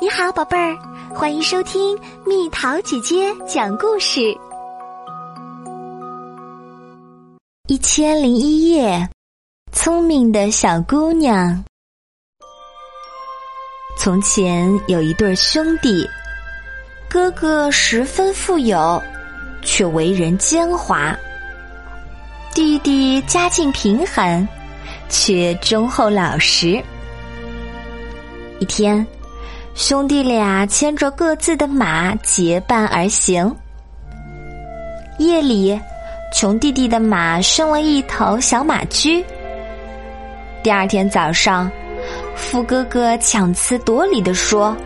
你好，宝贝儿，欢迎收听蜜桃姐姐讲故事。一千零一夜，聪明的小姑娘。从前有一对兄弟，哥哥十分富有，却为人奸猾；弟弟家境贫寒，却忠厚老实。一天，兄弟俩牵着各自的马结伴而行。夜里，穷弟弟的马生了一头小马驹。第二天早上，富哥哥强词夺理的说：“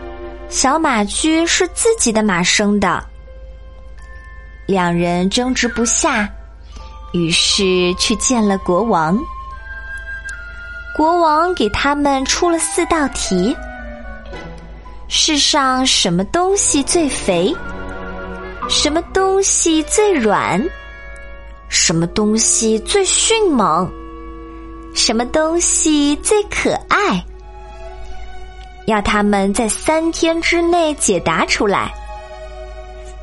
小马驹是自己的马生的。”两人争执不下，于是去见了国王。国王给他们出了四道题：世上什么东西最肥？什么东西最软？什么东西最迅猛？什么东西最可爱？要他们在三天之内解答出来。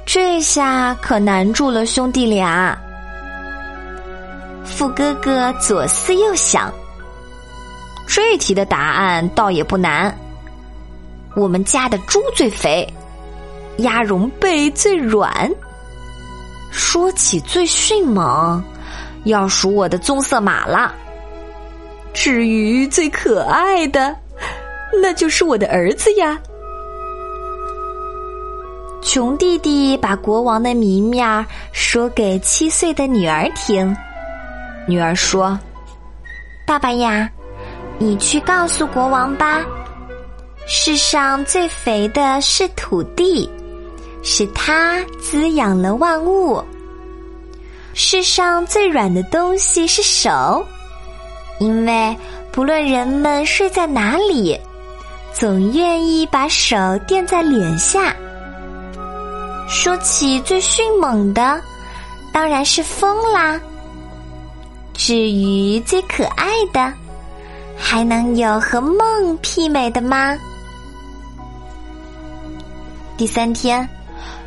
这下可难住了兄弟俩。富哥哥左思右想。这题的答案倒也不难。我们家的猪最肥，鸭绒被最软。说起最迅猛，要数我的棕色马了。至于最可爱的，那就是我的儿子呀。穷弟弟把国王的谜面说给七岁的女儿听。女儿说：“爸爸呀。”你去告诉国王吧，世上最肥的是土地，是它滋养了万物；世上最软的东西是手，因为不论人们睡在哪里，总愿意把手垫在脸下。说起最迅猛的，当然是风啦。至于最可爱的，还能有和梦媲美的吗？第三天，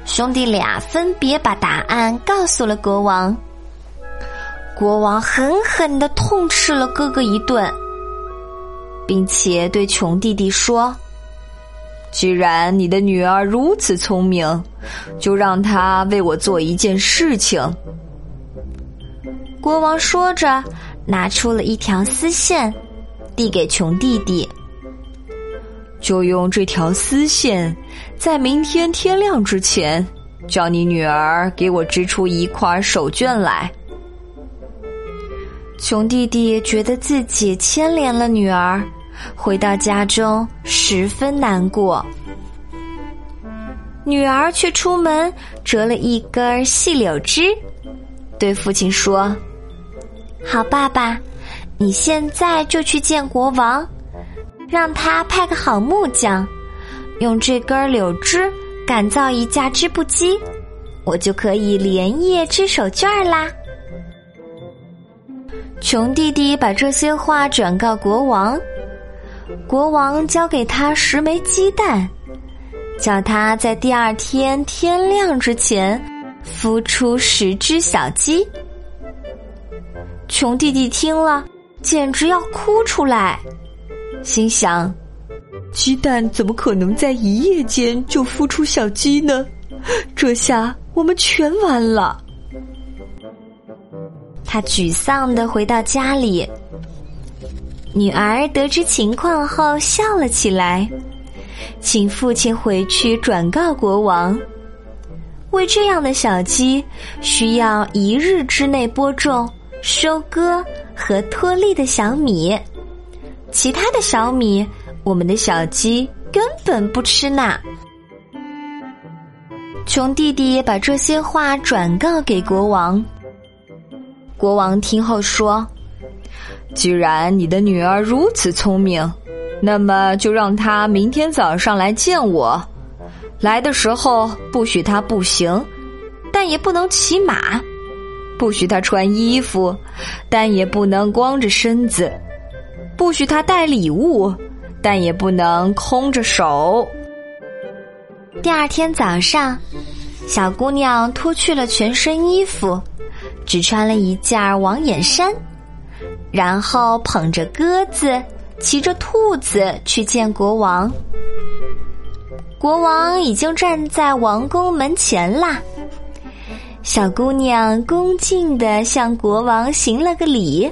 兄弟俩分别把答案告诉了国王。国王狠狠的痛斥了哥哥一顿，并且对穷弟弟说：“既然你的女儿如此聪明，就让她为我做一件事情。”国王说着，拿出了一条丝线。递给穷弟弟，就用这条丝线，在明天天亮之前，叫你女儿给我织出一块手绢来。穷弟弟觉得自己牵连了女儿，回到家中十分难过。女儿却出门折了一根细柳枝，对父亲说：“好，爸爸。”你现在就去见国王，让他派个好木匠，用这根柳枝赶造一架织布机，我就可以连夜织手绢啦。穷弟弟把这些话转告国王，国王交给他十枚鸡蛋，叫他在第二天天亮之前孵出十只小鸡。穷弟弟听了。简直要哭出来，心想：鸡蛋怎么可能在一夜间就孵出小鸡呢？这下我们全完了。他沮丧的回到家里，女儿得知情况后笑了起来，请父亲回去转告国王，为这样的小鸡需要一日之内播种、收割。和脱粒的小米，其他的小米，我们的小鸡根本不吃呢。穷弟弟把这些话转告给国王。国王听后说：“既然你的女儿如此聪明，那么就让她明天早上来见我。来的时候不许她步行，但也不能骑马。”不许她穿衣服，但也不能光着身子；不许他带礼物，但也不能空着手。第二天早上，小姑娘脱去了全身衣服，只穿了一件网眼衫，然后捧着鸽子，骑着兔子去见国王。国王已经站在王宫门前啦。小姑娘恭敬地向国王行了个礼，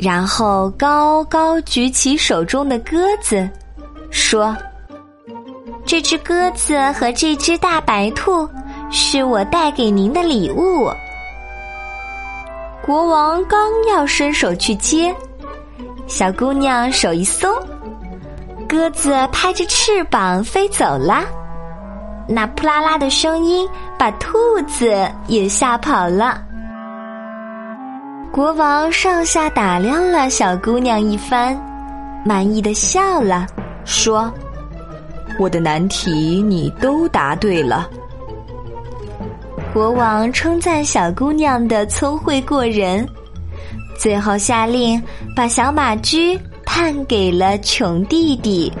然后高高举起手中的鸽子，说。这只鸽子和这只大白兔是我带给您的礼物。国王刚要伸手去接，小姑娘手一松，鸽子拍着翅膀飞走了。那扑啦啦的声音把兔子也吓跑了。国王上下打量了小姑娘一番，满意的笑了，说。我的难题你都答对了。国王称赞小姑娘的聪慧过人，最后下令把小马驹判给了穷弟弟。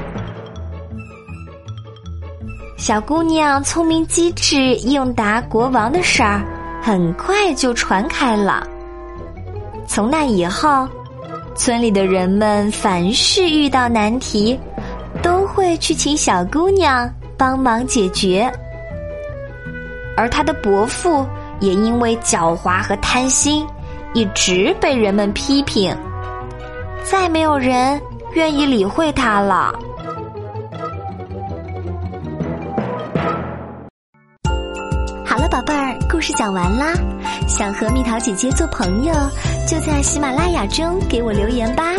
小姑娘聪明机智，应答国王的事儿，很快就传开了。从那以后，村里的人们凡是遇到难题。都会去请小姑娘帮忙解决，而他的伯父也因为狡猾和贪心，一直被人们批评，再没有人愿意理会他了。宝贝儿，故事讲完啦。想和蜜桃姐姐做朋友，就在喜马拉雅中给我留言吧。